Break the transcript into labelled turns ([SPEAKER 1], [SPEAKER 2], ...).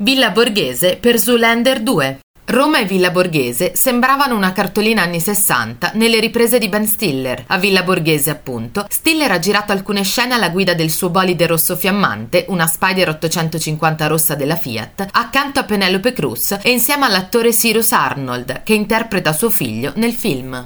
[SPEAKER 1] Villa Borghese per Zoolander 2. Roma e Villa Borghese sembravano una cartolina anni 60 nelle riprese di Ben Stiller. A Villa Borghese, appunto, Stiller ha girato alcune scene alla guida del suo bolide rosso fiammante, una Spider 850 rossa della Fiat, accanto a Penelope Cruz e insieme all'attore Cyrus Arnold, che interpreta suo figlio nel film.